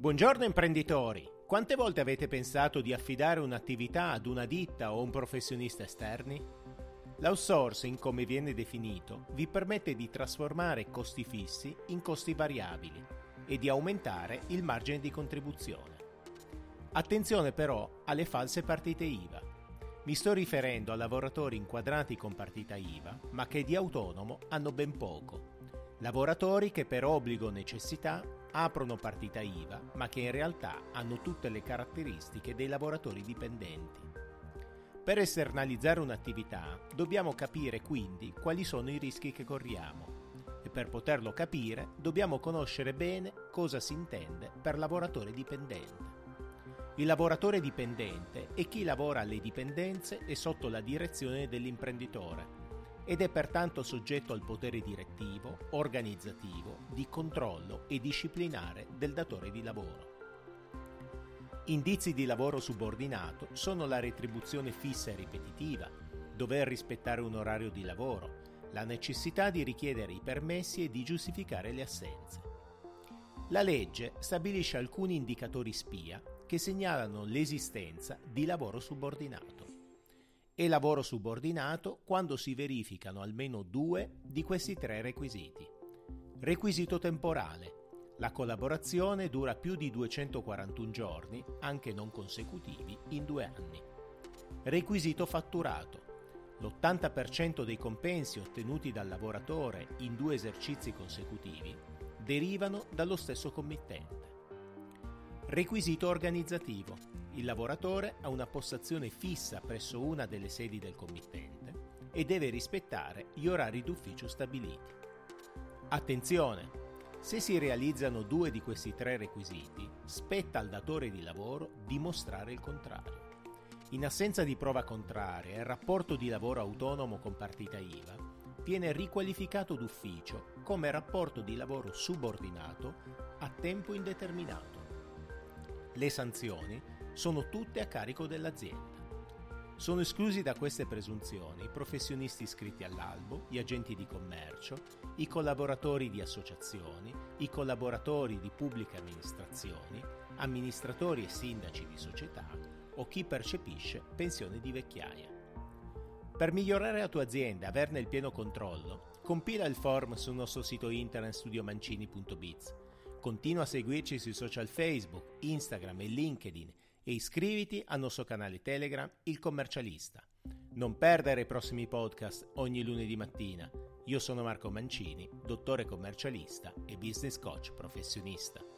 Buongiorno imprenditori! Quante volte avete pensato di affidare un'attività ad una ditta o un professionista esterni? L'outsourcing, come viene definito, vi permette di trasformare costi fissi in costi variabili e di aumentare il margine di contribuzione. Attenzione però alle false partite IVA. Mi sto riferendo a lavoratori inquadrati con partita IVA, ma che di autonomo hanno ben poco. Lavoratori che per obbligo o necessità aprono partita IVA, ma che in realtà hanno tutte le caratteristiche dei lavoratori dipendenti. Per esternalizzare un'attività dobbiamo capire quindi quali sono i rischi che corriamo e per poterlo capire dobbiamo conoscere bene cosa si intende per lavoratore dipendente. Il lavoratore dipendente è chi lavora alle dipendenze e sotto la direzione dell'imprenditore ed è pertanto soggetto al potere direttivo, organizzativo, di controllo e disciplinare del datore di lavoro. Indizi di lavoro subordinato sono la retribuzione fissa e ripetitiva, dover rispettare un orario di lavoro, la necessità di richiedere i permessi e di giustificare le assenze. La legge stabilisce alcuni indicatori spia che segnalano l'esistenza di lavoro subordinato e lavoro subordinato quando si verificano almeno due di questi tre requisiti. Requisito temporale. La collaborazione dura più di 241 giorni, anche non consecutivi, in due anni. Requisito fatturato. L'80% dei compensi ottenuti dal lavoratore in due esercizi consecutivi derivano dallo stesso committente. Requisito organizzativo. Il lavoratore ha una postazione fissa presso una delle sedi del committente e deve rispettare gli orari d'ufficio stabiliti. Attenzione! Se si realizzano due di questi tre requisiti, spetta al datore di lavoro dimostrare il contrario. In assenza di prova contraria, il rapporto di lavoro autonomo con partita IVA viene riqualificato d'ufficio come rapporto di lavoro subordinato a tempo indeterminato. Le sanzioni sono tutte a carico dell'azienda. Sono esclusi da queste presunzioni i professionisti iscritti all'albo, gli agenti di commercio, i collaboratori di associazioni, i collaboratori di pubbliche amministrazioni, amministratori e sindaci di società o chi percepisce pensione di vecchiaia. Per migliorare la tua azienda e averne il pieno controllo, compila il form sul nostro sito internet studiomancini.biz Continua a seguirci sui social Facebook, Instagram e LinkedIn e iscriviti al nostro canale Telegram Il Commercialista. Non perdere i prossimi podcast ogni lunedì mattina. Io sono Marco Mancini, dottore commercialista e business coach professionista.